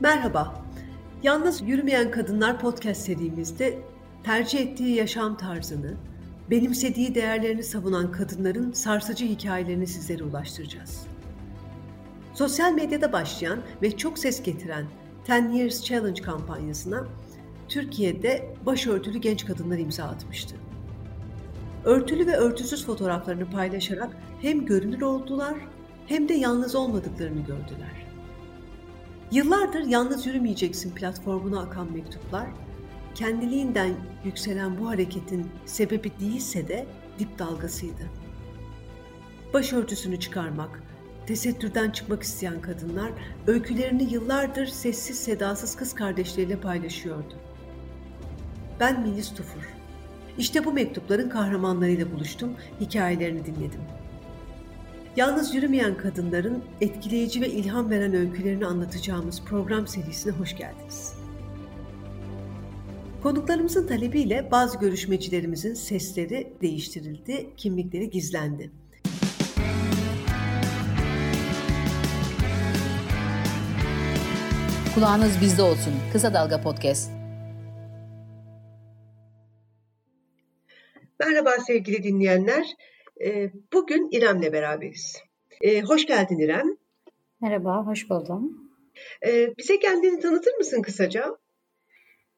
Merhaba. Yalnız Yürümeyen Kadınlar podcast serimizde tercih ettiği yaşam tarzını, benimsediği değerlerini savunan kadınların sarsıcı hikayelerini sizlere ulaştıracağız. Sosyal medyada başlayan ve çok ses getiren 10 Years Challenge kampanyasına Türkiye'de başörtülü genç kadınlar imza atmıştı. Örtülü ve örtüsüz fotoğraflarını paylaşarak hem görünür oldular hem de yalnız olmadıklarını gördüler. Yıllardır yalnız yürümeyeceksin platformuna akan mektuplar, kendiliğinden yükselen bu hareketin sebebi değilse de dip dalgasıydı. Başörtüsünü çıkarmak, tesettürden çıkmak isteyen kadınlar öykülerini yıllardır sessiz sedasız kız kardeşleriyle paylaşıyordu. Ben Melis Tufur. İşte bu mektupların kahramanlarıyla buluştum, hikayelerini dinledim. Yalnız yürümeyen kadınların etkileyici ve ilham veren öykülerini anlatacağımız program serisine hoş geldiniz. Konuklarımızın talebiyle bazı görüşmecilerimizin sesleri değiştirildi, kimlikleri gizlendi. Kulağınız bizde olsun. Kısa Dalga Podcast. Merhaba sevgili dinleyenler. Ee, bugün İrem'le beraberiz. Ee, hoş geldin İrem. Merhaba, hoş buldum. Ee, bize kendini tanıtır mısın kısaca?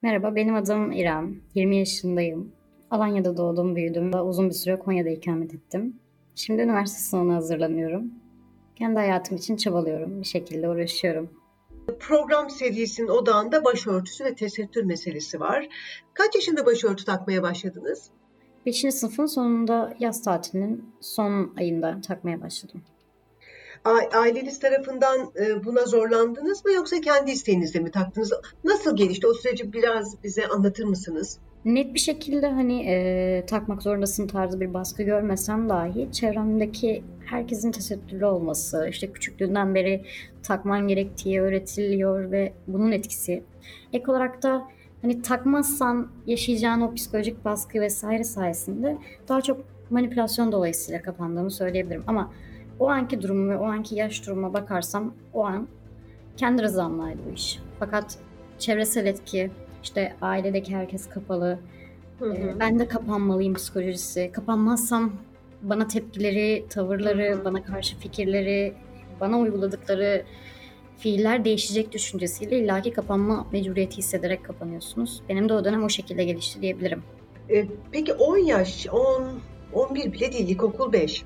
Merhaba, benim adım İrem. 20 yaşındayım. Alanya'da doğdum, büyüdüm. Uzun bir süre Konya'da ikamet ettim. Şimdi üniversite sınavına hazırlanıyorum. Kendi hayatım için çabalıyorum, bir şekilde uğraşıyorum. Program serisinin odağında başörtüsü ve tesettür meselesi var. Kaç yaşında başörtü takmaya başladınız? 5. sınıfın sonunda yaz tatilinin son ayında takmaya başladım. Aileniz tarafından e, buna zorlandınız mı yoksa kendi isteğinizle mi taktınız? Nasıl gelişti? O süreci biraz bize anlatır mısınız? Net bir şekilde hani e, takmak zorundasın tarzı bir baskı görmesem dahi çevremdeki herkesin tesettürlü olması, işte küçüklüğünden beri takman gerektiği öğretiliyor ve bunun etkisi. Ek olarak da hani takmazsan yaşayacağın o psikolojik baskı vesaire sayesinde daha çok manipülasyon dolayısıyla kapandığımı söyleyebilirim. Ama o anki durumu ve o anki yaş durumuma bakarsam o an kendi rızamlaydı bu iş. Fakat çevresel etki, işte ailedeki herkes kapalı, hı hı. E, ben de kapanmalıyım psikolojisi. Kapanmazsam bana tepkileri, tavırları, hı hı. bana karşı fikirleri, bana uyguladıkları fiiller değişecek düşüncesiyle illaki kapanma mecburiyeti hissederek kapanıyorsunuz. Benim de o dönem o şekilde gelişti diyebilirim. E, peki 10 yaş, 10, 11 bile değil, ilkokul 5.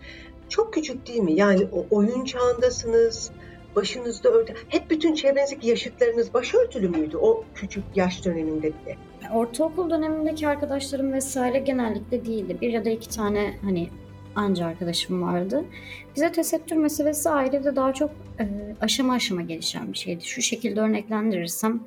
Çok küçük değil mi? Yani o oyun çağındasınız, başınızda örtü. Hep bütün çevrenizdeki yaşıtlarınız başörtülü müydü o küçük yaş döneminde bile? Ortaokul dönemindeki arkadaşlarım vesaire genellikle değildi. Bir ya da iki tane hani anca arkadaşım vardı. Bize tesettür meselesi ailede daha çok e, aşama aşama gelişen bir şeydi. Şu şekilde örneklendirirsem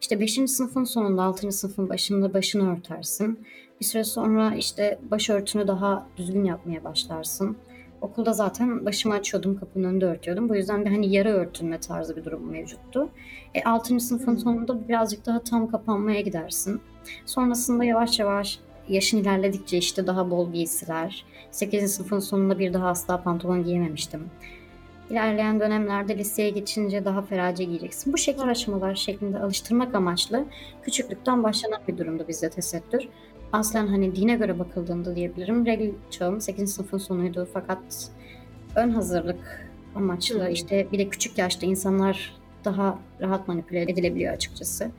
işte 5. sınıfın sonunda 6. sınıfın başında başını örtersin. Bir süre sonra işte başörtünü daha düzgün yapmaya başlarsın. Okulda zaten başımı açıyordum, kapının önünde örtüyordum. Bu yüzden bir hani yarı örtünme tarzı bir durum mevcuttu. E, 6. sınıfın sonunda birazcık daha tam kapanmaya gidersin. Sonrasında yavaş yavaş yaşın ilerledikçe işte daha bol giysiler. 8. sınıfın sonunda bir daha asla pantolon giyememiştim. İlerleyen dönemlerde liseye geçince daha ferace giyeceksin. Bu şekil aşamalar şeklinde alıştırmak amaçlı küçüklükten başlanan bir durumda bizde tesettür. Aslen hani dine göre bakıldığında diyebilirim. Regl çağım 8. sınıfın sonuydu fakat ön hazırlık amaçlı işte bir de küçük yaşta insanlar daha rahat manipüle edilebiliyor açıkçası.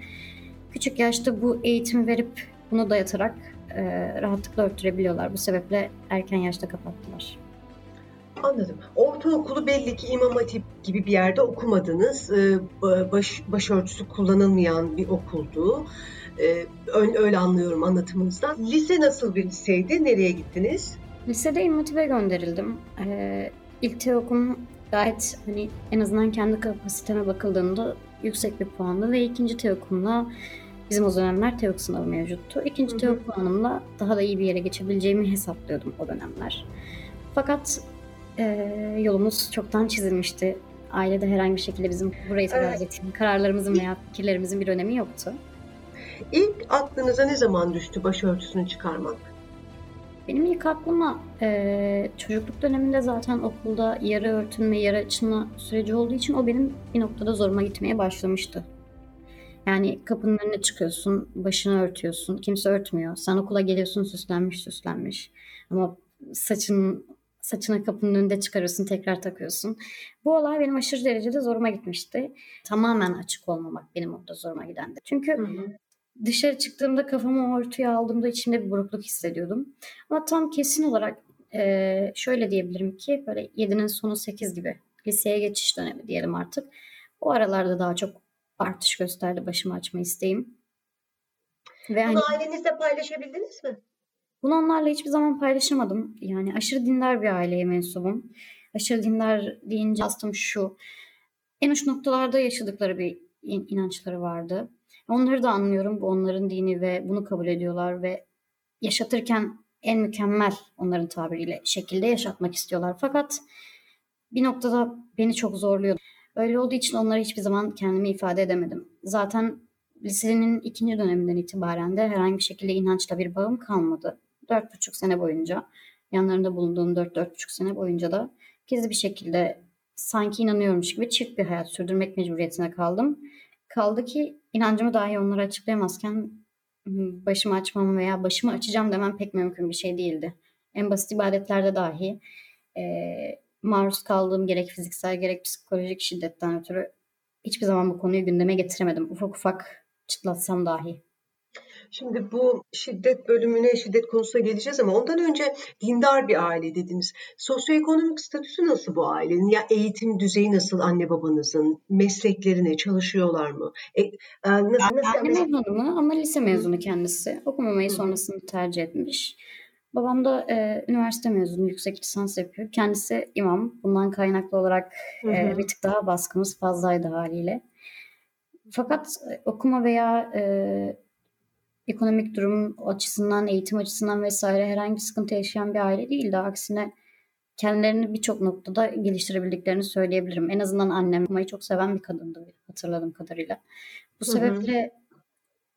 Küçük yaşta bu eğitimi verip bunu dayatarak e, rahatlıkla örtürebiliyorlar. Bu sebeple erken yaşta kapattılar. Anladım. Ortaokulu belli ki İmam Hatip gibi bir yerde okumadınız. Ee, baş, başörtüsü kullanılmayan bir okuldu. Ee, öyle anlıyorum anlatımınızdan. Lise nasıl bir liseydi? Nereye gittiniz? Lisede İmam Hatip'e gönderildim. Ee, ilk teokum gayet hani en azından kendi kapasiteme bakıldığında yüksek bir puandı ve ikinci teokumla Bizim o dönemler TEOK sınavı mevcuttu. İkinci TEOK puanımla daha da iyi bir yere geçebileceğimi hesaplıyordum o dönemler. Fakat e, yolumuz çoktan çizilmişti. Ailede herhangi bir şekilde bizim burayı tercih ettiğim kararlarımızın veya fikirlerimizin bir önemi yoktu. İlk aklınıza ne zaman düştü başörtüsünü çıkarmak? Benim ilk aklıma e, çocukluk döneminde zaten okulda yarı örtünme, yarı açılma süreci olduğu için o benim bir noktada zoruma gitmeye başlamıştı. Yani kapının önüne çıkıyorsun, başını örtüyorsun. Kimse örtmüyor. Sen okula geliyorsun süslenmiş süslenmiş. Ama saçın saçına kapının önünde çıkarıyorsun, tekrar takıyorsun. Bu olay benim aşırı derecede zoruma gitmişti. Tamamen açık olmamak benim orada zoruma gidendi. Çünkü hı hı. dışarı çıktığımda kafamı ortaya aldığımda içimde bir burukluk hissediyordum. Ama tam kesin olarak e, şöyle diyebilirim ki böyle 7'nin sonu 8 gibi liseye geçiş dönemi diyelim artık. O aralarda daha çok artış gösterdi başımı açma isteğim. Ve Bunu hani, ailenizle paylaşabildiniz mi? Bunu onlarla hiçbir zaman paylaşamadım. Yani aşırı dindar bir aileye mensubum. Aşırı dindar deyince aslında şu. En uç noktalarda yaşadıkları bir inançları vardı. Onları da anlıyorum. Bu onların dini ve bunu kabul ediyorlar ve yaşatırken en mükemmel onların tabiriyle şekilde yaşatmak istiyorlar. Fakat bir noktada beni çok zorluyor. Öyle olduğu için onlara hiçbir zaman kendimi ifade edemedim. Zaten lisenin ikinci döneminden itibaren de herhangi bir şekilde inançla bir bağım kalmadı. Dört buçuk sene boyunca, yanlarında bulunduğum dört, dört buçuk sene boyunca da gizli bir şekilde sanki inanıyormuş gibi çift bir hayat sürdürmek mecburiyetine kaldım. Kaldı ki inancımı dahi onlara açıklayamazken başımı açmam veya başımı açacağım demem pek mümkün bir şey değildi. En basit ibadetlerde dahi e, maruz kaldığım gerek fiziksel gerek psikolojik şiddetten ötürü hiçbir zaman bu konuyu gündeme getiremedim. Ufak ufak çıtlatsam dahi. Şimdi bu şiddet bölümüne, şiddet konusuna geleceğiz ama ondan önce dindar bir aile dediniz. Sosyoekonomik statüsü nasıl bu ailenin? Ya eğitim düzeyi nasıl anne babanızın? Meslekleri ne? Çalışıyorlar mı? E, e nasıl, nasıl anne mezunu? Ama lise mezunu kendisi. Okumamayı sonrasını tercih etmiş. Babam da e, üniversite mezunu, yüksek lisans yapıyor. Kendisi imam. Bundan kaynaklı olarak e, bir tık daha baskımız fazlaydı haliyle. Fakat okuma veya e, ekonomik durum açısından, eğitim açısından vesaire herhangi bir sıkıntı yaşayan bir aile değildi. Aksine kendilerini birçok noktada geliştirebildiklerini söyleyebilirim. En azından annem okumayı çok seven bir kadındı hatırladığım kadarıyla. Bu sebeple hı hı.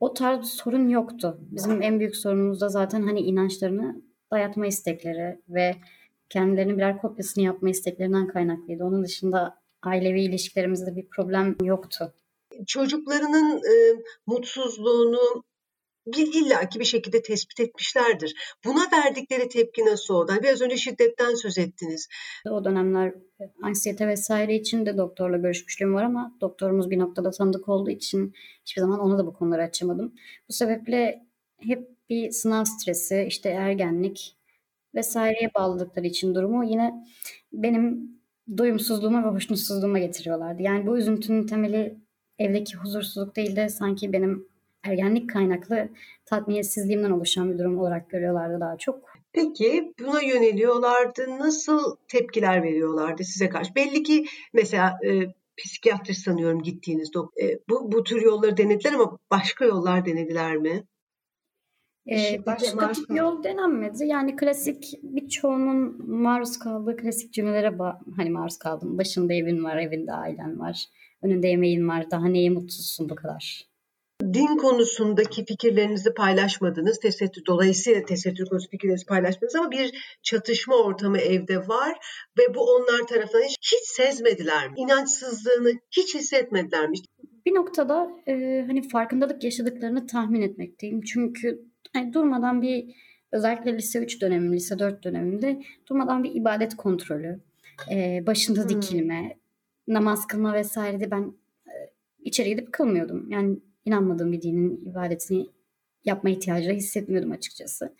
o tarz sorun yoktu. Bizim en büyük sorunumuz da zaten hani inançlarını dayatma istekleri ve kendilerinin birer kopyasını yapma isteklerinden kaynaklıydı. Onun dışında ailevi ilişkilerimizde bir problem yoktu. Çocuklarının e, mutsuzluğunu bir illaki bir şekilde tespit etmişlerdir. Buna verdikleri tepki nasıl oldu? Hani biraz önce şiddetten söz ettiniz. O dönemler e, anksiyete vesaire için de doktorla görüşmüşlüğüm var ama doktorumuz bir noktada tanıdık olduğu için hiçbir zaman ona da bu konuları açamadım. Bu sebeple hep bir sınav stresi, işte ergenlik vesaireye bağladıkları için durumu yine benim doyumsuzluğuma ve hoşnutsuzluğuma getiriyorlardı. Yani bu üzüntünün temeli evdeki huzursuzluk değil de sanki benim ergenlik kaynaklı tatminiyetsizliğimden oluşan bir durum olarak görüyorlardı daha çok. Peki buna yöneliyorlardı. Nasıl tepkiler veriyorlardı size karşı? Belli ki mesela e, psikiyatrist sanıyorum gittiğiniz e, bu, bu tür yolları denediler ama başka yollar denediler mi? Ee, başka bir yol denenmedi. Yani klasik birçoğunun maruz kaldığı klasik cümlelere hani maruz kaldım. Başında evin var, evinde ailen var. Önünde yemeğin var. Daha neye mutsuzsun bu kadar? din konusundaki fikirlerinizi paylaşmadınız. Tesettür, dolayısıyla tesettür konusu fikirlerinizi paylaşmadınız ama bir çatışma ortamı evde var ve bu onlar tarafından hiç, hiç sezmediler mi? İnançsızlığını hiç hissetmediler mi? Bir noktada e, hani farkındalık yaşadıklarını tahmin etmekteyim. Çünkü hani durmadan bir özellikle lise 3 dönemim, lise 4 döneminde durmadan bir ibadet kontrolü, e, başında hmm. dikilme, namaz kılma vesaire de ben e, içeri gidip kılmıyordum. Yani inanmadığım bir dinin ibadetini yapma ihtiyacı hissetmiyordum açıkçası.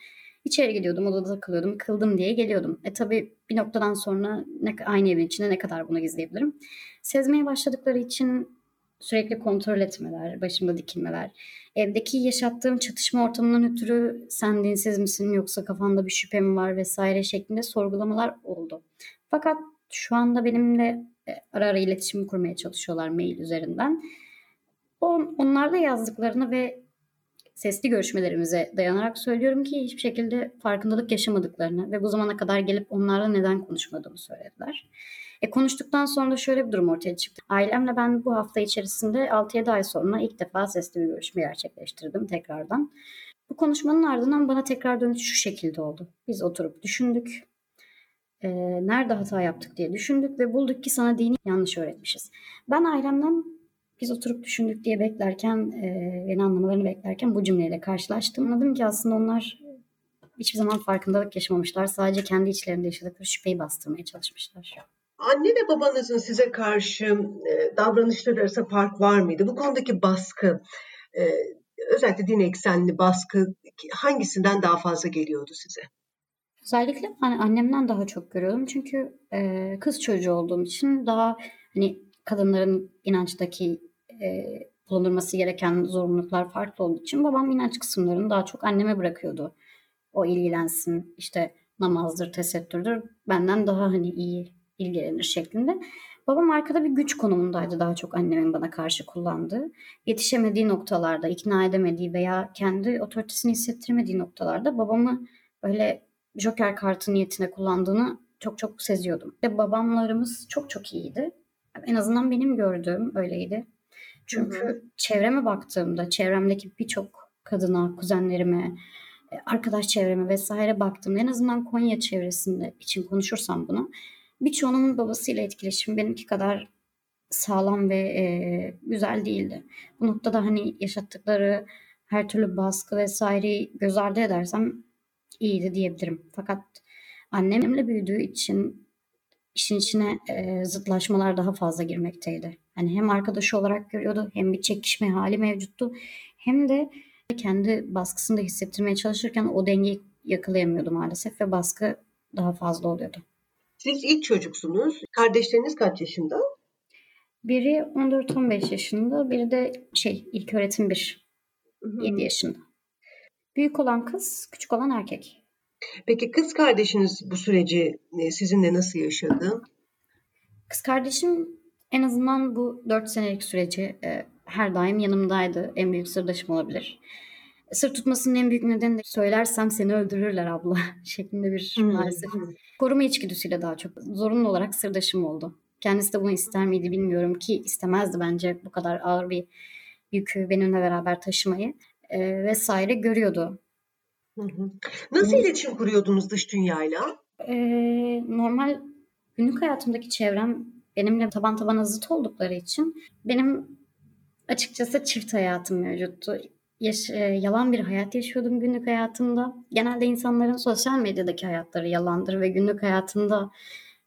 İçeri gidiyordum, odada takılıyordum, kıldım diye geliyordum. E tabii bir noktadan sonra ne, aynı evin içinde ne kadar bunu gizleyebilirim? Sezmeye başladıkları için sürekli kontrol etmeler, başımda dikilmeler, evdeki yaşattığım çatışma ortamından ötürü sen dinsiz misin yoksa kafanda bir şüphe mi var vesaire şeklinde sorgulamalar oldu. Fakat şu anda benimle e, ara ara iletişim kurmaya çalışıyorlar mail üzerinden. On, onlarda yazdıklarını ve sesli görüşmelerimize dayanarak söylüyorum ki hiçbir şekilde farkındalık yaşamadıklarını ve bu zamana kadar gelip onlarla neden konuşmadığımı söylediler. E konuştuktan sonra da şöyle bir durum ortaya çıktı. Ailemle ben bu hafta içerisinde 6-7 ay sonra ilk defa sesli bir görüşme gerçekleştirdim tekrardan. Bu konuşmanın ardından bana tekrar dönüş şu şekilde oldu. Biz oturup düşündük. E, nerede hata yaptık diye düşündük ve bulduk ki sana dini yanlış öğretmişiz. Ben ailemden Biz oturup düşündük diye beklerken, e, beni anlamalarını beklerken bu cümleyle karşılaştım. Anladım ki aslında onlar hiçbir zaman farkındalık yaşamamışlar. Sadece kendi içlerinde yaşadıkları şüpheyi bastırmaya çalışmışlar. Anne ve babanızın size karşı e, davranışları arasında fark var mıydı? Bu konudaki baskı, e, özellikle din eksenli baskı hangisinden daha fazla geliyordu size? Özellikle hani annemden daha çok görüyordum. Çünkü e, kız çocuğu olduğum için daha hani kadınların inançtaki e, bulundurması gereken zorunluluklar farklı olduğu için babam inanç kısımlarını daha çok anneme bırakıyordu. O ilgilensin işte namazdır, tesettürdür benden daha hani iyi ilgilenir şeklinde. Babam arkada bir güç konumundaydı daha çok annemin bana karşı kullandığı. Yetişemediği noktalarda, ikna edemediği veya kendi otoritesini hissettiremediği noktalarda babamı böyle joker kartı niyetine kullandığını çok çok seziyordum. Ve babamlarımız çok çok iyiydi. En azından benim gördüğüm öyleydi. Çünkü hı hı. çevreme baktığımda, çevremdeki birçok kadına, kuzenlerime, e, arkadaş çevreme vesaire baktığımda en azından Konya çevresinde için konuşursam bunu birçoğunun babasıyla etkileşim benimki kadar sağlam ve e, güzel değildi. Bu noktada hani yaşattıkları her türlü baskı vesaireyi göz ardı edersem iyiydi diyebilirim. Fakat annemle büyüdüğü için işin içine e, zıtlaşmalar daha fazla girmekteydi. Hani hem arkadaşı olarak görüyordu hem bir çekişme hali mevcuttu hem de kendi baskısını da hissettirmeye çalışırken o dengeyi yakalayamıyordu maalesef ve baskı daha fazla oluyordu. Siz ilk çocuksunuz. Kardeşleriniz kaç yaşında? Biri 14-15 yaşında, biri de şey ilk öğretim 1. 7 yaşında. Büyük olan kız, küçük olan erkek. Peki kız kardeşiniz bu süreci e, sizinle nasıl yaşadı? Kız kardeşim en azından bu 4 senelik süreci e, her daim yanımdaydı. En büyük sırdaşım olabilir. Sır tutmasının en büyük nedeni de söylersem seni öldürürler abla şeklinde bir hmm. maalesef. Koruma içgüdüsüyle daha çok zorunlu olarak sırdaşım oldu. Kendisi de bunu ister miydi bilmiyorum ki istemezdi bence bu kadar ağır bir yükü benimle beraber taşımayı e, vesaire görüyordu. Nasıl iletişim kuruyordunuz dış dünyayla? E, normal günlük hayatımdaki çevrem benimle taban tabana zıt oldukları için benim açıkçası çift hayatım mevcuttu yaş- e, yalan bir hayat yaşıyordum günlük hayatımda. Genelde insanların sosyal medyadaki hayatları yalandır ve günlük hayatında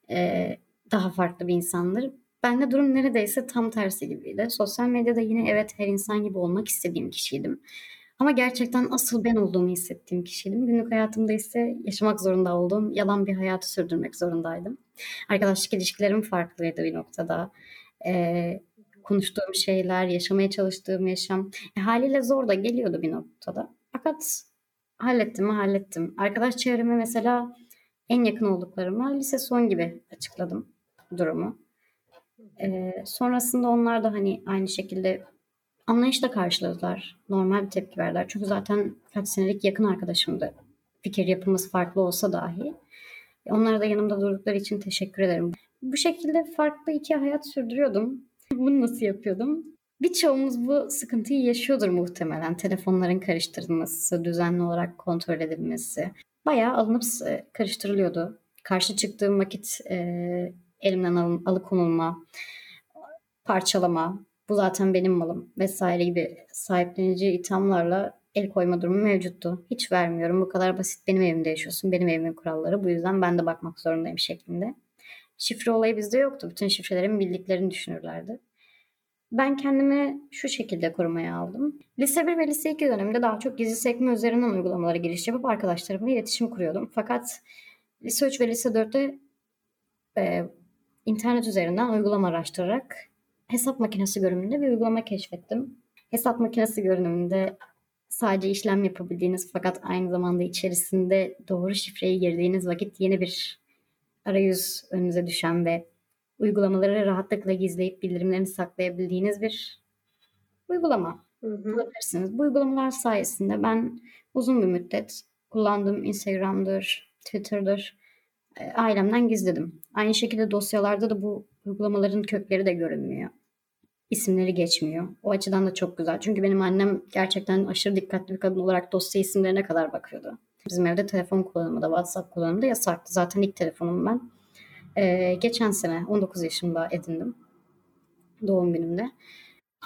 e, daha farklı bir insandır. Bende durum neredeyse tam tersi gibiydi. Sosyal medyada yine evet her insan gibi olmak istediğim kişiydim. Ama gerçekten asıl ben olduğumu hissettiğim kişiydim. Günlük hayatımda ise yaşamak zorunda olduğum yalan bir hayatı sürdürmek zorundaydım. Arkadaşlık ilişkilerim farklıydı bir noktada. Ee, konuştuğum şeyler, yaşamaya çalıştığım yaşam. E, haliyle zor da geliyordu bir noktada. Fakat hallettim mi hallettim. Arkadaş çevreme mesela en yakın olduklarıma lise son gibi açıkladım durumu. E, sonrasında onlar da hani aynı şekilde anlayışla karşıladılar. Normal bir tepki verdiler. Çünkü zaten kaç senelik yakın arkadaşımdı. Fikir yapımız farklı olsa dahi. Onlara da yanımda durdukları için teşekkür ederim. Bu şekilde farklı iki hayat sürdürüyordum. Bunu nasıl yapıyordum? Birçoğumuz bu sıkıntıyı yaşıyordur muhtemelen. Telefonların karıştırılması, düzenli olarak kontrol edilmesi. Bayağı alınıp karıştırılıyordu. Karşı çıktığım vakit e, elimden alın, alıkonulma, parçalama, bu zaten benim malım vesaire gibi sahiplenici ithamlarla el koyma durumu mevcuttu. Hiç vermiyorum. Bu kadar basit. Benim evimde yaşıyorsun. Benim evimin kuralları. Bu yüzden ben de bakmak zorundayım şeklinde. Şifre olayı bizde yoktu. Bütün şifrelerin bildiklerini düşünürlerdi. Ben kendimi şu şekilde korumaya aldım. Lise 1 ve lise 2 döneminde daha çok gizli sekme üzerinden uygulamalara giriş yapıp arkadaşlarımla iletişim kuruyordum. Fakat lise 3 ve lise 4'te e, internet üzerinden uygulama araştırarak hesap makinesi görünümünde bir uygulama keşfettim. Hesap makinesi görünümünde sadece işlem yapabildiğiniz fakat aynı zamanda içerisinde doğru şifreyi girdiğiniz vakit yeni bir arayüz önünüze düşen ve uygulamaları rahatlıkla gizleyip bildirimlerini saklayabildiğiniz bir uygulama bulabilirsiniz. Bu uygulamalar sayesinde ben uzun bir müddet kullandığım Instagram'dır, Twitter'dır e, ailemden gizledim. Aynı şekilde dosyalarda da bu uygulamaların kökleri de görünmüyor. İsimleri geçmiyor. O açıdan da çok güzel. Çünkü benim annem gerçekten aşırı dikkatli bir kadın olarak dosya isimlerine kadar bakıyordu. Bizim evde telefon kullanımı da WhatsApp kullanımı da yasaktı. Zaten ilk telefonum ben. Ee, geçen sene 19 yaşımda edindim. Doğum günümde.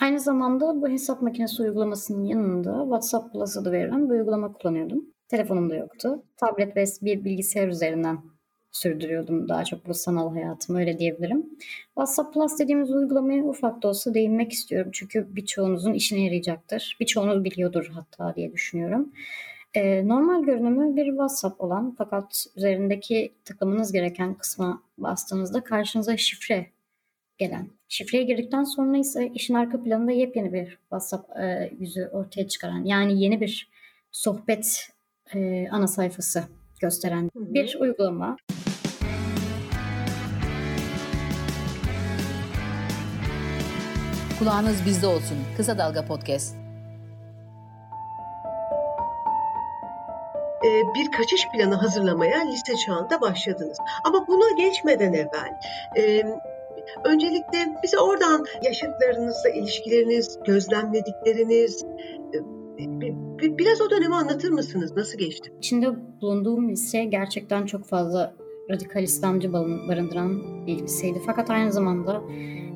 Aynı zamanda bu hesap makinesi uygulamasının yanında WhatsApp Plus adı verilen bir uygulama kullanıyordum. Telefonumda yoktu. Tablet ve bir bilgisayar üzerinden sürdürüyordum daha çok bu sanal hayatımı öyle diyebilirim. WhatsApp Plus dediğimiz uygulamaya ufak da olsa değinmek istiyorum. Çünkü birçoğunuzun işine yarayacaktır. Birçoğunuz biliyordur hatta diye düşünüyorum. Ee, normal görünümü bir WhatsApp olan fakat üzerindeki tıklamanız gereken kısma bastığınızda karşınıza şifre gelen. Şifreye girdikten sonra ise işin arka planında yepyeni bir WhatsApp e, yüzü ortaya çıkaran yani yeni bir sohbet e, ana sayfası gösteren bir uygulama. Kulağınız bizde olsun. Kısa Dalga Podcast. Bir kaçış planı hazırlamaya lise çağında başladınız. Ama buna geçmeden evvel e, öncelikle bize oradan yaşıtlarınızla ilişkileriniz, gözlemledikleriniz, e, biraz o dönemi anlatır mısınız? Nasıl geçti? İçinde bulunduğum lise gerçekten çok fazla radikal İslamcı barındıran bir liseydi. Fakat aynı zamanda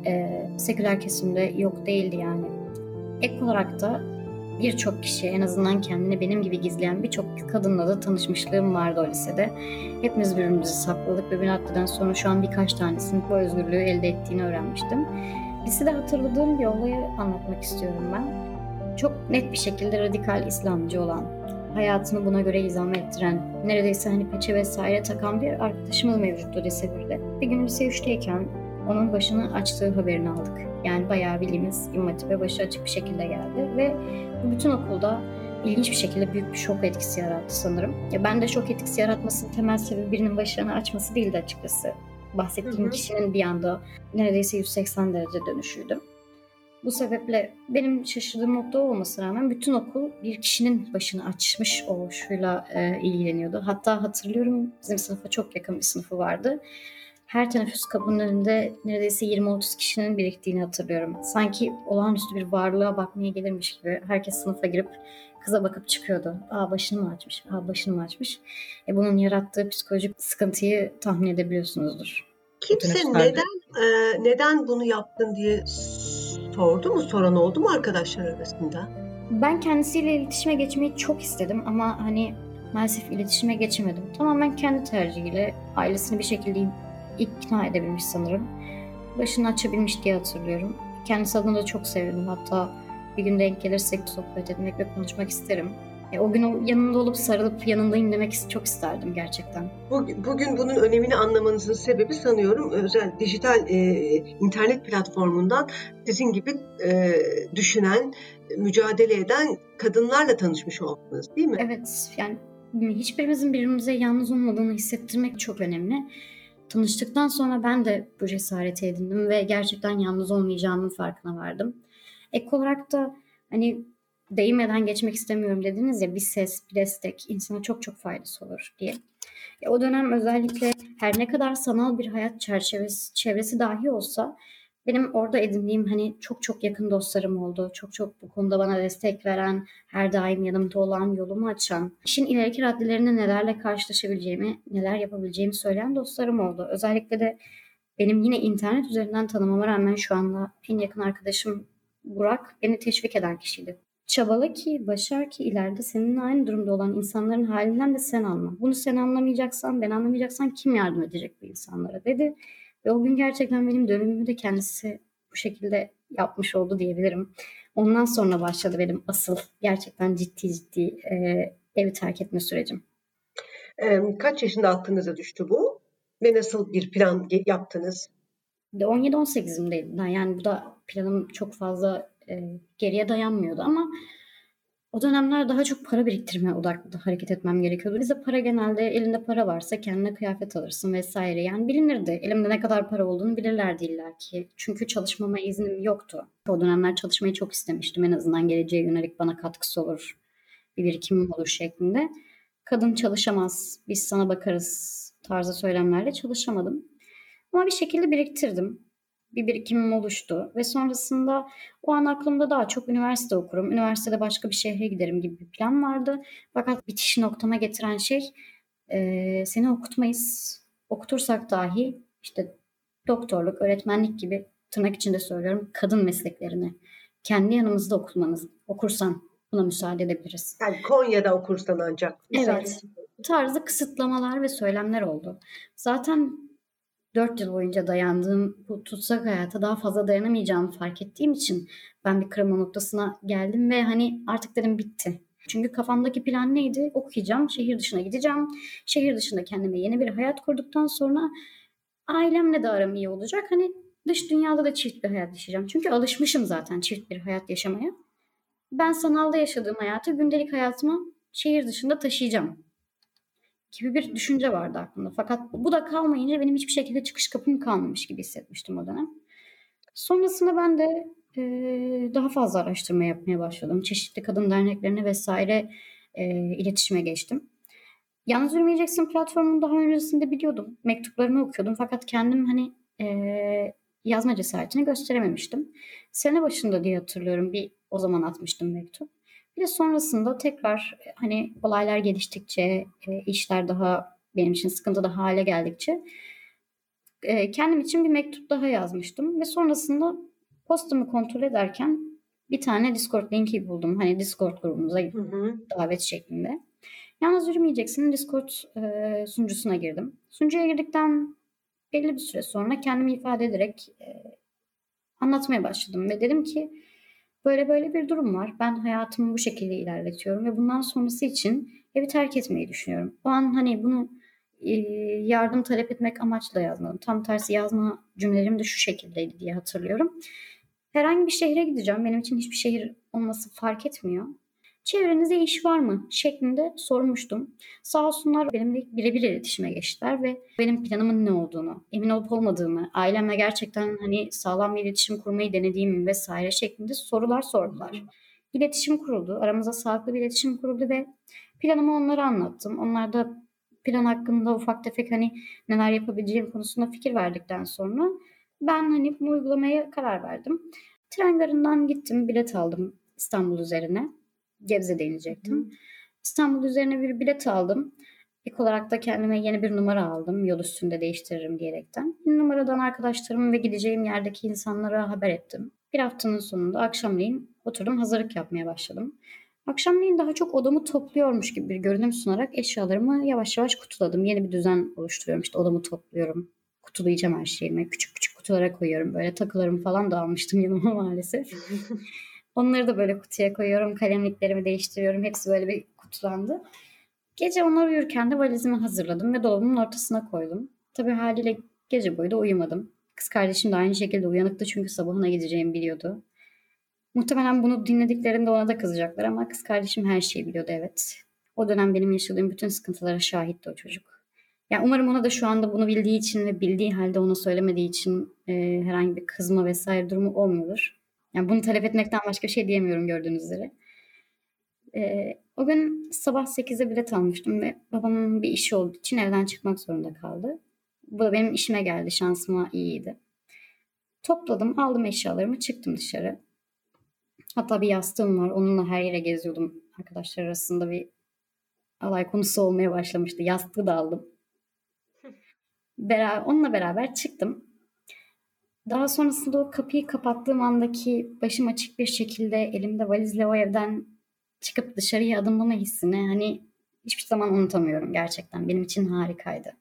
e, seküler kesimde yok değildi yani. Ek olarak da birçok kişi en azından kendini benim gibi gizleyen birçok kadınla da tanışmışlığım vardı o lisede. Hepimiz birbirimizi sakladık ve bir noktadan sonra şu an birkaç tanesinin bu özgürlüğü elde ettiğini öğrenmiştim. Lisede hatırladığım bir olayı anlatmak istiyorum ben. Çok net bir şekilde radikal İslamcı olan, hayatını buna göre izam ettiren, neredeyse hani peçe vesaire takan bir arkadaşımız mevcuttu lise 1'de. Bir gün lise 3'teyken onun başını açtığı haberini aldık. Yani bayağı bildiğimiz İmam başı açık bir şekilde geldi ve bu bütün okulda ilginç bir şekilde büyük bir şok etkisi yarattı sanırım. Ya ben de şok etkisi yaratmasının temel sebebi birinin başını açması değildi açıkçası. Bahsettiğim hı hı. kişinin bir anda neredeyse 180 derece dönüşüydü. Bu sebeple benim şaşırdığım nokta olmasına rağmen bütün okul bir kişinin başını açmış oluşuyla e, ilgileniyordu. Hatta hatırlıyorum bizim sınıfa çok yakın bir sınıfı vardı her teneffüs kapının önünde neredeyse 20-30 kişinin biriktiğini hatırlıyorum. Sanki olağanüstü bir varlığa bakmaya gelirmiş gibi herkes sınıfa girip kıza bakıp çıkıyordu. Aa başını mı açmış? Aa başını mı açmış? E, bunun yarattığı psikolojik sıkıntıyı tahmin edebiliyorsunuzdur. Kimse neden e, neden bunu yaptın diye sordu mu? Soran oldu mu arkadaşlar arasında? Ben kendisiyle iletişime geçmeyi çok istedim ama hani maalesef iletişime geçemedim. Tamamen kendi tercihiyle ailesini bir şekilde ikna edebilmiş sanırım. Başını açabilmiş diye hatırlıyorum. Kendisi adına da çok sevdim. Hatta bir gün denk gelirsek sohbet etmek ve konuşmak isterim. E, o gün o yanında olup sarılıp yanındayım demek çok isterdim gerçekten. Bugün, bugün bunun önemini anlamanızın sebebi sanıyorum özel dijital e, internet platformundan sizin gibi e, düşünen, mücadele eden kadınlarla tanışmış oldunuz değil mi? Evet yani hiçbirimizin birbirimize yalnız olmadığını hissettirmek çok önemli. Tanıştıktan sonra ben de bu cesareti edindim ve gerçekten yalnız olmayacağımın farkına vardım. Ek olarak da hani değmeden geçmek istemiyorum dediniz ya bir ses, bir destek insana çok çok faydası olur diye. E, o dönem özellikle her ne kadar sanal bir hayat çerçevesi, çevresi dahi olsa benim orada edindiğim hani çok çok yakın dostlarım oldu. Çok çok bu konuda bana destek veren, her daim yanımda olan, yolumu açan, işin ileriki raddelerinde nelerle karşılaşabileceğimi, neler yapabileceğimi söyleyen dostlarım oldu. Özellikle de benim yine internet üzerinden tanımama rağmen şu anda en yakın arkadaşım Burak beni teşvik eden kişiydi. Çabala ki, başar ki ileride seninle aynı durumda olan insanların halinden de sen alma. Bunu sen anlamayacaksan, ben anlamayacaksan kim yardım edecek bu insanlara dedi. Ve o gün gerçekten benim dönümümü de kendisi bu şekilde yapmış oldu diyebilirim. Ondan sonra başladı benim asıl gerçekten ciddi ciddi e, evi terk etme sürecim. Kaç yaşında aklınıza düştü bu? Ve nasıl bir plan yaptınız? 17-18'imdeydim. Yani bu da planım çok fazla e, geriye dayanmıyordu ama o dönemler daha çok para biriktirme odaklı hareket etmem gerekiyordu. Bize para genelde elinde para varsa kendine kıyafet alırsın vesaire. Yani bilinirdi. Elimde ne kadar para olduğunu bilirlerdi illaki. Çünkü çalışmama iznim yoktu. O dönemler çalışmayı çok istemiştim. En azından geleceğe yönelik bana katkısı olur. Bir birikimim olur şeklinde. Kadın çalışamaz, biz sana bakarız tarzı söylemlerle çalışamadım. Ama bir şekilde biriktirdim bir birikimim oluştu ve sonrasında o an aklımda daha çok üniversite okurum, üniversitede başka bir şehre giderim gibi bir plan vardı. Fakat bitiş noktama getiren şey e, seni okutmayız, okutursak dahi işte doktorluk, öğretmenlik gibi tırnak içinde söylüyorum kadın mesleklerini kendi yanımızda okumanız, okursan buna müsaade edebiliriz. Yani Konya'da okursan ancak. Evet. Tarzı kısıtlamalar ve söylemler oldu. Zaten 4 yıl boyunca dayandığım bu tutsak hayata daha fazla dayanamayacağımı fark ettiğim için ben bir kırılma noktasına geldim ve hani artık dedim bitti. Çünkü kafamdaki plan neydi? Okuyacağım, şehir dışına gideceğim. Şehir dışında kendime yeni bir hayat kurduktan sonra ailemle de aram iyi olacak. Hani dış dünyada da çift bir hayat yaşayacağım. Çünkü alışmışım zaten çift bir hayat yaşamaya. Ben sanalda yaşadığım hayatı gündelik hayatıma şehir dışında taşıyacağım gibi bir düşünce vardı aklımda. Fakat bu da kalmayınca benim hiçbir şekilde çıkış kapım kalmamış gibi hissetmiştim o dönem. Sonrasında ben de e, daha fazla araştırma yapmaya başladım. Çeşitli kadın derneklerine vesaire e, iletişime geçtim. Yalnız Yürümeyeceksin platformunu daha öncesinde biliyordum. Mektuplarını okuyordum fakat kendim hani e, yazma cesaretini gösterememiştim. Sene başında diye hatırlıyorum bir o zaman atmıştım mektup. Bir de sonrasında tekrar hani olaylar geliştikçe, e, işler daha benim için sıkıntılı hale geldikçe e, kendim için bir mektup daha yazmıştım ve sonrasında postamı kontrol ederken bir tane Discord linki buldum. Hani Discord grubumuza hı hı. davet şeklinde. Yalnız yürümeyeceksin Discord e, sunucusuna girdim. Sunucuya girdikten belli bir süre sonra kendimi ifade ederek e, anlatmaya başladım ve dedim ki Böyle böyle bir durum var. Ben hayatımı bu şekilde ilerletiyorum ve bundan sonrası için evi terk etmeyi düşünüyorum. O an hani bunu yardım talep etmek amaçla yazmadım. Tam tersi yazma cümlelerim de şu şekildeydi diye hatırlıyorum. Herhangi bir şehre gideceğim. Benim için hiçbir şehir olması fark etmiyor. Çevrenizde iş var mı? şeklinde sormuştum. Sağ olsunlar benimle birebir iletişime geçtiler ve benim planımın ne olduğunu, emin olup olmadığımı, ailemle gerçekten hani sağlam bir iletişim kurmayı denediğimi vesaire şeklinde sorular sordular. İletişim kuruldu. Aramızda sağlıklı bir iletişim kuruldu ve planımı onlara anlattım. Onlar da plan hakkında ufak tefek hani neler yapabileceğim konusunda fikir verdikten sonra ben hani bunu uygulamaya karar verdim. Tren garından gittim, bilet aldım İstanbul üzerine. Gebze'de inecektim. Hı. İstanbul üzerine bir bilet aldım. İlk olarak da kendime yeni bir numara aldım. Yol üstünde değiştiririm diyerekten. Bir numaradan arkadaşlarım ve gideceğim yerdeki insanlara haber ettim. Bir haftanın sonunda akşamleyin oturdum hazırlık yapmaya başladım. Akşamleyin daha çok odamı topluyormuş gibi bir görünüm sunarak eşyalarımı yavaş yavaş kutuladım. Yeni bir düzen oluşturuyorum. İşte odamı topluyorum. Kutulayacağım her şeyimi. Küçük küçük kutulara koyuyorum. Böyle takılarımı falan da almıştım yanıma maalesef. Onları da böyle kutuya koyuyorum. Kalemliklerimi değiştiriyorum. Hepsi böyle bir kutulandı. Gece onlar uyurken de valizimi hazırladım ve dolabımın ortasına koydum. Tabii haliyle gece boyu da uyumadım. Kız kardeşim de aynı şekilde uyanıktı çünkü sabahına gideceğimi biliyordu. Muhtemelen bunu dinlediklerinde ona da kızacaklar ama kız kardeşim her şeyi biliyordu evet. O dönem benim yaşadığım bütün sıkıntılara şahitti o çocuk. Yani umarım ona da şu anda bunu bildiği için ve bildiği halde ona söylemediği için e, herhangi bir kızma vesaire durumu olmuyordur. Yani bunu talep etmekten başka bir şey diyemiyorum gördüğünüz üzere. Ee, o gün sabah 8'e bilet almıştım ve babamın bir işi olduğu için evden çıkmak zorunda kaldı. Bu da benim işime geldi. Şansıma iyiydi. Topladım, aldım eşyalarımı, çıktım dışarı. Hatta bir yastığım var. Onunla her yere geziyordum. Arkadaşlar arasında bir alay konusu olmaya başlamıştı. Yastığı da aldım. Beraber, onunla beraber çıktım. Daha sonrasında o kapıyı kapattığım andaki başım açık bir şekilde elimde valizle o evden çıkıp dışarıya adımlama hissini hani hiçbir zaman unutamıyorum gerçekten. Benim için harikaydı.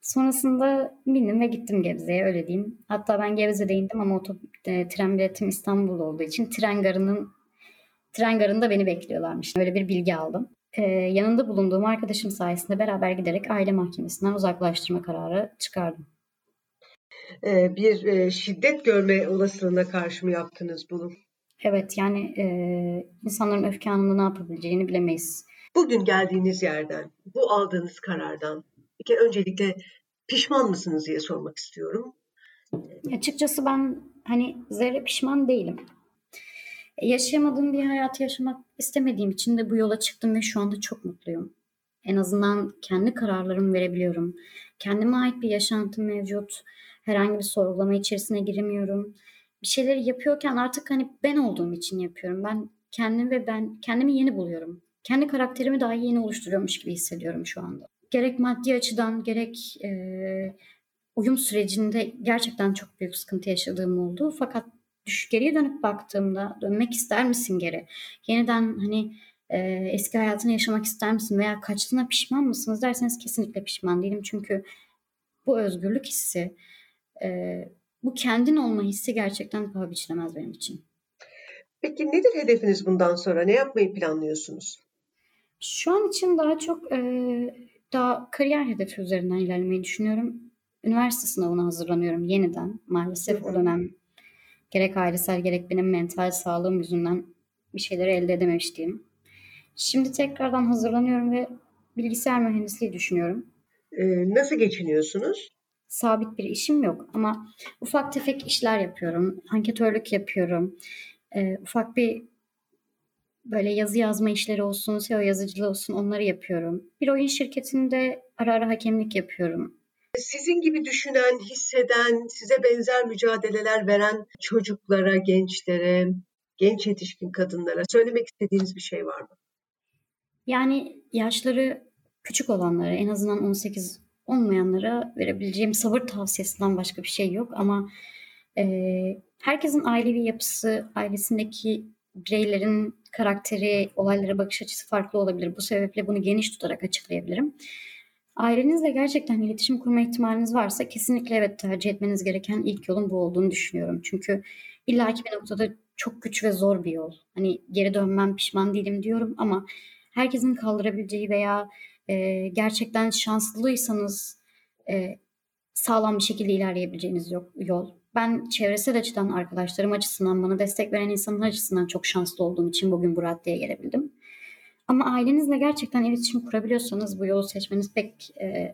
Sonrasında bindim ve gittim Gebze'ye öyle diyeyim. Hatta ben Gebze'de indim ama otop, e, tren biletim İstanbul'da olduğu için tren garının tren garında beni bekliyorlarmış. Öyle bir bilgi aldım. Ee, yanında bulunduğum arkadaşım sayesinde beraber giderek aile mahkemesinden uzaklaştırma kararı çıkardım. E, bir e, şiddet görme olasılığına karşı mı yaptınız bunu? Evet yani e, insanların öfke anında ne yapabileceğini bilemeyiz. Bugün geldiğiniz yerden, bu aldığınız karardan bir öncelikle pişman mısınız diye sormak istiyorum. Açıkçası ben hani zerre pişman değilim. Yaşayamadığım bir hayatı yaşamak istemediğim için de bu yola çıktım ve şu anda çok mutluyum. En azından kendi kararlarımı verebiliyorum. Kendime ait bir yaşantım mevcut herhangi bir sorgulama içerisine giremiyorum. Bir şeyleri yapıyorken artık hani ben olduğum için yapıyorum. Ben kendim ve ben kendimi yeni buluyorum. Kendi karakterimi daha yeni oluşturuyormuş gibi hissediyorum şu anda. Gerek maddi açıdan gerek e, uyum sürecinde gerçekten çok büyük sıkıntı yaşadığım oldu. Fakat düş geriye dönüp baktığımda dönmek ister misin geri? Yeniden hani e, eski hayatını yaşamak ister misin veya kaçtığına pişman mısınız derseniz kesinlikle pişman değilim. Çünkü bu özgürlük hissi, e, bu kendin olma hissi gerçekten paha biçilemez benim için. Peki nedir hedefiniz bundan sonra? Ne yapmayı planlıyorsunuz? Şu an için daha çok e, daha kariyer hedefi üzerinden ilerlemeyi düşünüyorum. Üniversite sınavına hazırlanıyorum yeniden. Maalesef o dönem gerek ailesel gerek benim mental sağlığım yüzünden bir şeyleri elde edememiştim. Şimdi tekrardan hazırlanıyorum ve bilgisayar mühendisliği düşünüyorum. Ee, nasıl geçiniyorsunuz? Sabit bir işim yok ama ufak tefek işler yapıyorum. Anketörlük yapıyorum. Ee, ufak bir böyle yazı yazma işleri olsun, SEO yazıcılığı olsun onları yapıyorum. Bir oyun şirketinde ara ara hakemlik yapıyorum. Sizin gibi düşünen, hisseden, size benzer mücadeleler veren çocuklara, gençlere, genç yetişkin kadınlara söylemek istediğiniz bir şey var mı? Yani yaşları küçük olanlara, en azından 18 olmayanlara verebileceğim sabır tavsiyesinden başka bir şey yok. Ama e, herkesin ailevi yapısı, ailesindeki bireylerin karakteri, olaylara bakış açısı farklı olabilir. Bu sebeple bunu geniş tutarak açıklayabilirim. Ailenizle gerçekten iletişim kurma ihtimaliniz varsa kesinlikle evet tercih etmeniz gereken ilk yolun bu olduğunu düşünüyorum. Çünkü illaki bir noktada çok güç ve zor bir yol. Hani geri dönmem pişman değilim diyorum ama herkesin kaldırabileceği veya e, gerçekten şanslıysanız e, sağlam bir şekilde ilerleyebileceğiniz yok, yol. Ben çevresel açıdan, arkadaşlarım açısından, bana destek veren insanlar açısından çok şanslı olduğum için bugün bu raddeye gelebildim. Ama ailenizle gerçekten iletişim kurabiliyorsanız bu yolu seçmeniz pek e,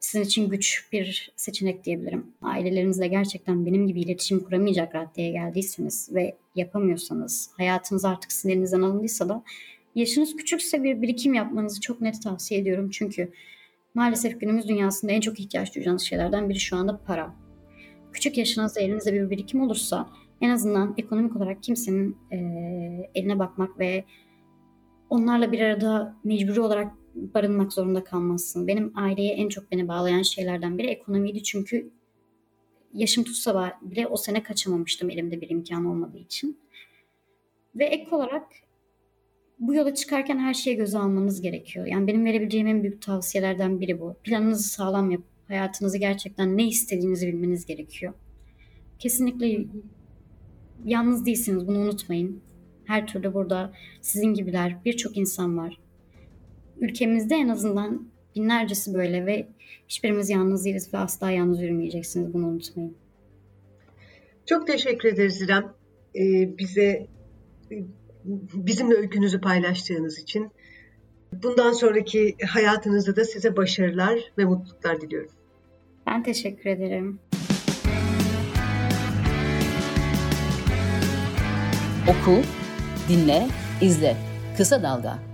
sizin için güç bir seçenek diyebilirim. Ailelerinizle gerçekten benim gibi iletişim kuramayacak raddeye geldiyseniz ve yapamıyorsanız, hayatınız artık sizin elinizden alındıysa da yaşınız küçükse bir birikim yapmanızı çok net tavsiye ediyorum. Çünkü maalesef günümüz dünyasında en çok ihtiyaç duyacağınız şeylerden biri şu anda para. Küçük yaşınızda elinizde bir birikim olursa en azından ekonomik olarak kimsenin e, eline bakmak ve onlarla bir arada mecburi olarak barınmak zorunda kalmazsın. Benim aileye en çok beni bağlayan şeylerden biri ekonomiydi çünkü yaşım tutsa bile o sene kaçamamıştım elimde bir imkan olmadığı için. Ve ek olarak bu yola çıkarken her şeye göze almanız gerekiyor. Yani benim verebileceğim en büyük tavsiyelerden biri bu. Planınızı sağlam yapıp hayatınızı gerçekten ne istediğinizi bilmeniz gerekiyor. Kesinlikle yalnız değilsiniz bunu unutmayın. Her türlü burada sizin gibiler birçok insan var. Ülkemizde en azından binlercesi böyle ve hiçbirimiz yalnız değiliz ve asla yalnız yürümeyeceksiniz bunu unutmayın. Çok teşekkür ederiz İrem. Ee, bize bizimle öykünüzü paylaştığınız için. Bundan sonraki hayatınızda da size başarılar ve mutluluklar diliyorum. Ben teşekkür ederim. Oku, dinle, izle. Kısa Dalga.